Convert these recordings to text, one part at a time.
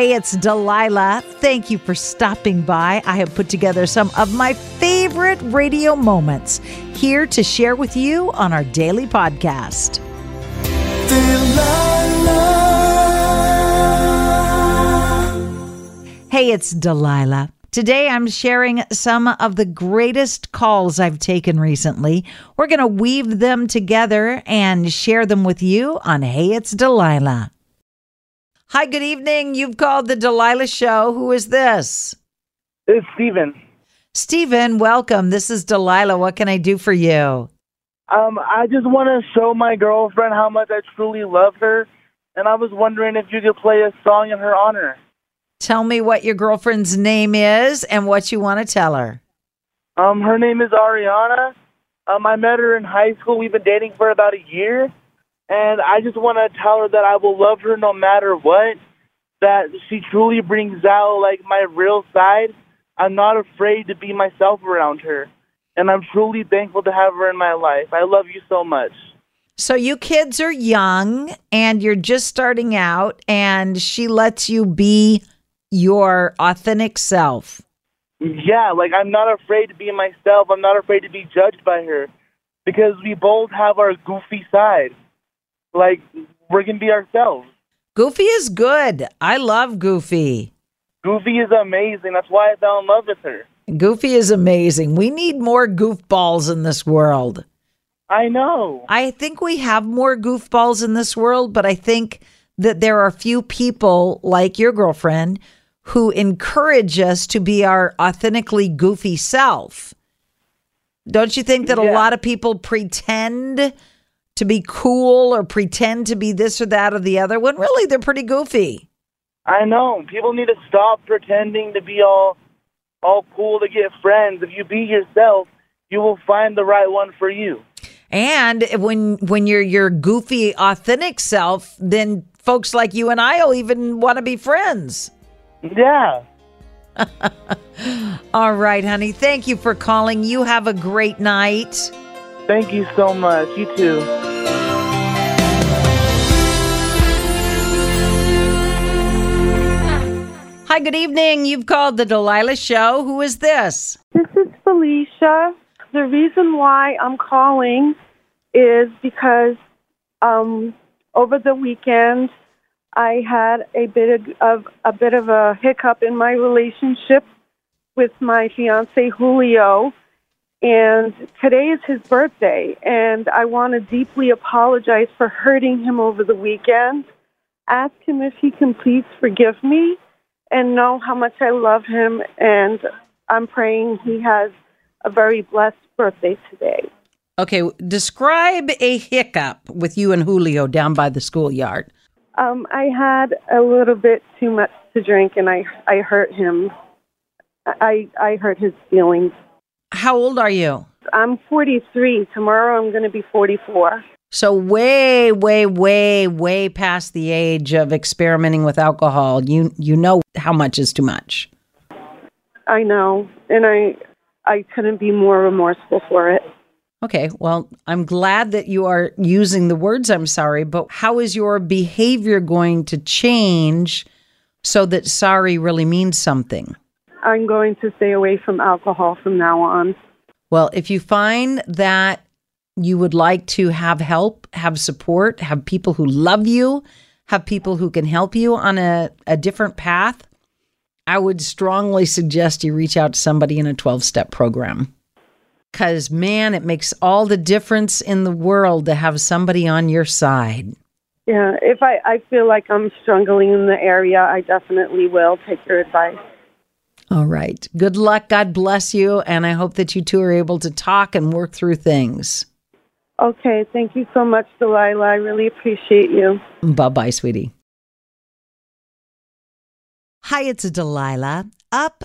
Hey, it's Delilah. Thank you for stopping by. I have put together some of my favorite radio moments here to share with you on our daily podcast. Hey, it's Delilah. Today I'm sharing some of the greatest calls I've taken recently. We're going to weave them together and share them with you on Hey, it's Delilah. Hi, good evening. You've called the Delilah Show. Who is this? It's Steven. Stephen, welcome. This is Delilah. What can I do for you? Um, I just want to show my girlfriend how much I truly love her, and I was wondering if you could play a song in her honor. Tell me what your girlfriend's name is and what you want to tell her. Um, her name is Ariana. Um, I met her in high school. We've been dating for about a year, and I just want to tell her that I will love her no matter what. That she truly brings out like my real side. I'm not afraid to be myself around her, and I'm truly thankful to have her in my life. I love you so much. So, you kids are young and you're just starting out, and she lets you be your authentic self. Yeah, like I'm not afraid to be myself. I'm not afraid to be judged by her because we both have our goofy side. Like we're gonna be ourselves. Goofy is good. I love Goofy. Goofy is amazing. That's why I fell in love with her. Goofy is amazing. We need more goofballs in this world. I know. I think we have more goofballs in this world, but I think that there are few people like your girlfriend who encourage us to be our authentically goofy self. Don't you think that a lot of people pretend to be cool or pretend to be this or that or the other when really they're pretty goofy? I know. People need to stop pretending to be all all cool to get friends. If you be yourself, you will find the right one for you. And when when you're your goofy authentic self, then folks like you and I will even want to be friends. Yeah. All right, honey. Thank you for calling. You have a great night. Thank you so much. You too. Hi, good evening. You've called the Delilah Show. Who is this? This is Felicia. The reason why I'm calling is because um, over the weekend I had a bit of, a bit of a hiccup in my relationship with my fiance Julio, and today is his birthday, and I want to deeply apologize for hurting him over the weekend. Ask him if he can please forgive me and know how much I love him, and I'm praying he has a very blessed birthday today. Okay, describe a hiccup with you and Julio down by the schoolyard. Um, I had a little bit too much to drink, and I I hurt him. I I hurt his feelings. How old are you? I'm 43. Tomorrow I'm going to be 44. So way, way, way, way past the age of experimenting with alcohol. You you know how much is too much. I know, and I I couldn't be more remorseful for it. Okay, well, I'm glad that you are using the words I'm sorry, but how is your behavior going to change so that sorry really means something? I'm going to stay away from alcohol from now on. Well, if you find that you would like to have help, have support, have people who love you, have people who can help you on a, a different path, I would strongly suggest you reach out to somebody in a 12 step program. Because, man, it makes all the difference in the world to have somebody on your side. Yeah, if I, I feel like I'm struggling in the area, I definitely will take your advice. All right. Good luck. God bless you. And I hope that you two are able to talk and work through things. Okay, thank you so much, Delilah. I really appreciate you. Bye bye, sweetie. Hi, it's Delilah. Up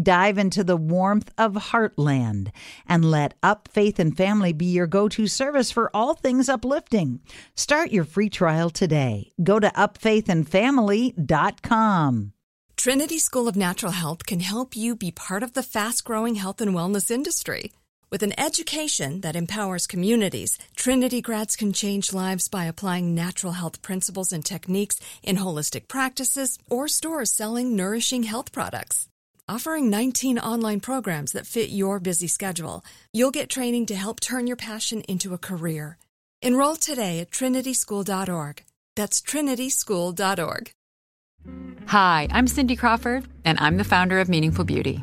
Dive into the warmth of Heartland and let Up Faith and Family be your go to service for all things uplifting. Start your free trial today. Go to upfaithandfamily.com. Trinity School of Natural Health can help you be part of the fast growing health and wellness industry. With an education that empowers communities, Trinity grads can change lives by applying natural health principles and techniques in holistic practices or stores selling nourishing health products. Offering 19 online programs that fit your busy schedule, you'll get training to help turn your passion into a career. Enroll today at trinityschool.org. That's trinityschool.org. Hi, I'm Cindy Crawford, and I'm the founder of Meaningful Beauty.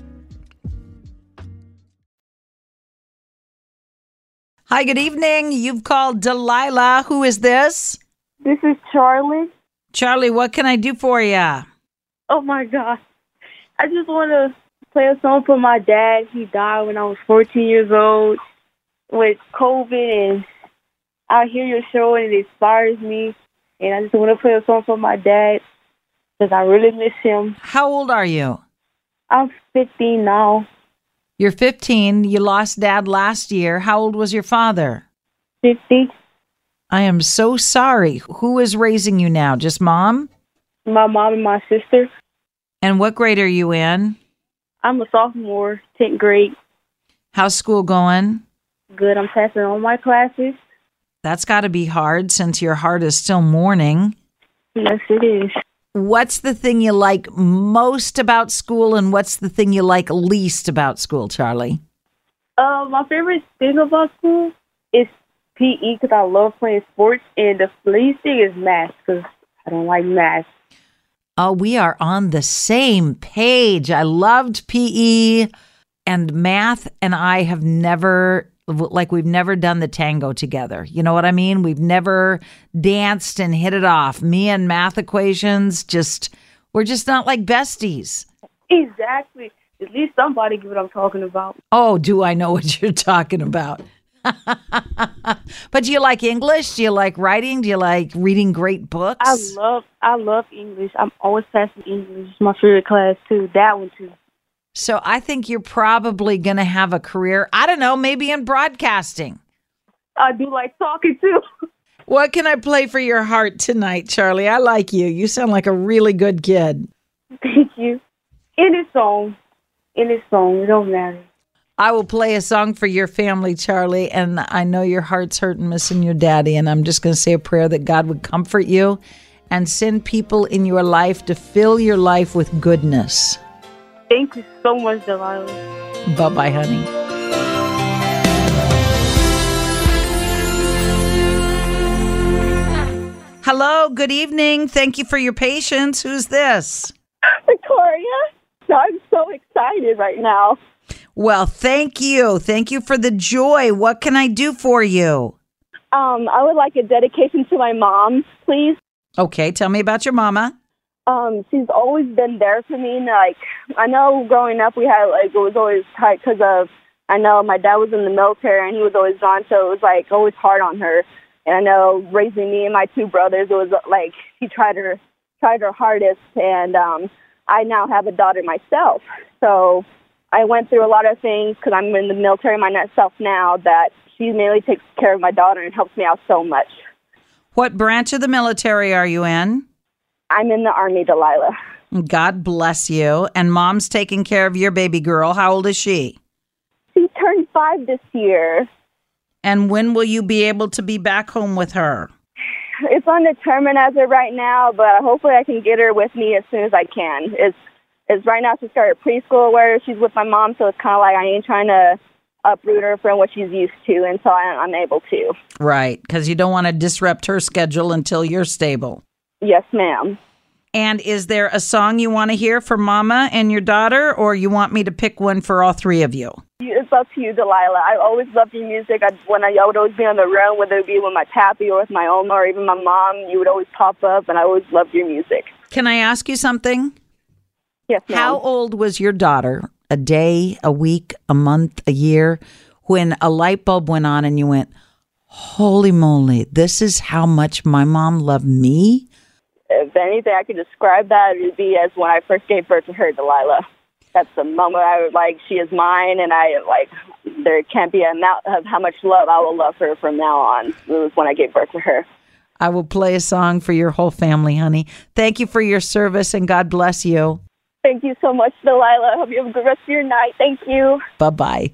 Hi, good evening. You've called Delilah. Who is this? This is Charlie. Charlie, what can I do for you? Oh my God. I just want to play a song for my dad. He died when I was 14 years old with COVID, and I hear your show and it inspires me. And I just want to play a song for my dad because I really miss him. How old are you? I'm 15 now, You're 15. You lost dad last year. How old was your father? 50. I am so sorry. Who is raising you now? Just mom? My mom and my sister. And what grade are you in? I'm a sophomore, 10th grade. How's school going? Good. I'm passing all my classes. That's got to be hard since your heart is still mourning. Yes, it is. What's the thing you like most about school and what's the thing you like least about school, Charlie? Uh, my favorite thing about school is PE because I love playing sports, and the least thing is math because I don't like math. Oh, we are on the same page. I loved PE and math, and I have never, like, we've never done the tango together. You know what I mean? We've never danced and hit it off. Me and math equations, just, we're just not like besties. Exactly. At least somebody get what I'm talking about. Oh, do I know what you're talking about? but do you like English? Do you like writing? Do you like reading great books? I love I love English. I'm always passing English. It's my favorite class too. That one too. So I think you're probably going to have a career, I don't know, maybe in broadcasting. I do like talking too. What can I play for your heart tonight, Charlie? I like you. You sound like a really good kid. Thank you. Any song, any song, it don't matter. I will play a song for your family, Charlie, and I know your heart's hurting missing your daddy, and I'm just going to say a prayer that God would comfort you and send people in your life to fill your life with goodness. Thank you so much, Delilah. Bye bye, honey. Hello, good evening. Thank you for your patience. Who's this? Victoria, I'm so excited right now. Well, thank you. Thank you for the joy. What can I do for you? Um, I would like a dedication to my mom, please. Okay, tell me about your mama. Um, she's always been there for me. Like, I know growing up we had like it was always tight because of I know my dad was in the military and he was always gone, so it was like always hard on her. And I know raising me and my two brothers, it was like she tried her tried her hardest, and um, I now have a daughter myself. So I went through a lot of things because I'm in the military myself now. That she mainly takes care of my daughter and helps me out so much. What branch of the military are you in? I'm in the army, Delilah. God bless you. And mom's taking care of your baby girl. How old is she? She turned five this year. And when will you be able to be back home with her? It's undetermined as of right now, but hopefully I can get her with me as soon as I can. It's it's right now she started preschool where she's with my mom, so it's kind of like I ain't trying to uproot her from what she's used to until I, I'm unable to. Right, because you don't want to disrupt her schedule until you're stable. Yes, ma'am. And is there a song you want to hear for Mama and your daughter, or you want me to pick one for all three of you? It's up to you, Delilah. I always loved your music. I, when I, I would always be on the road, whether it be with my pappy or with my Oma or even my mom, you would always pop up, and I always loved your music. Can I ask you something? Yes, ma'am. How old was your daughter? A day, a week, a month, a year, when a light bulb went on and you went, Holy moly, this is how much my mom loved me? If anything, I could describe that, it would be as when I first gave birth to her, Delilah. That's the moment I was like, she is mine, and I like, there can't be an amount of how much love I will love her from now on. It was when I gave birth to her. I will play a song for your whole family, honey. Thank you for your service and God bless you. Thank you so much, Delilah. Hope you have a good rest of your night. Thank you. Bye bye.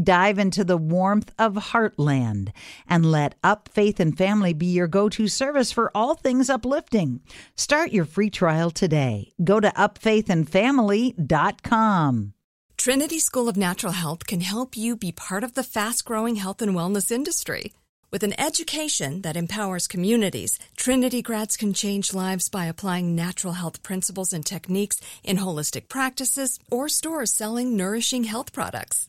Dive into the warmth of Heartland and let Up Faith and Family be your go to service for all things uplifting. Start your free trial today. Go to upfaithandfamily.com. Trinity School of Natural Health can help you be part of the fast growing health and wellness industry. With an education that empowers communities, Trinity grads can change lives by applying natural health principles and techniques in holistic practices or stores selling nourishing health products.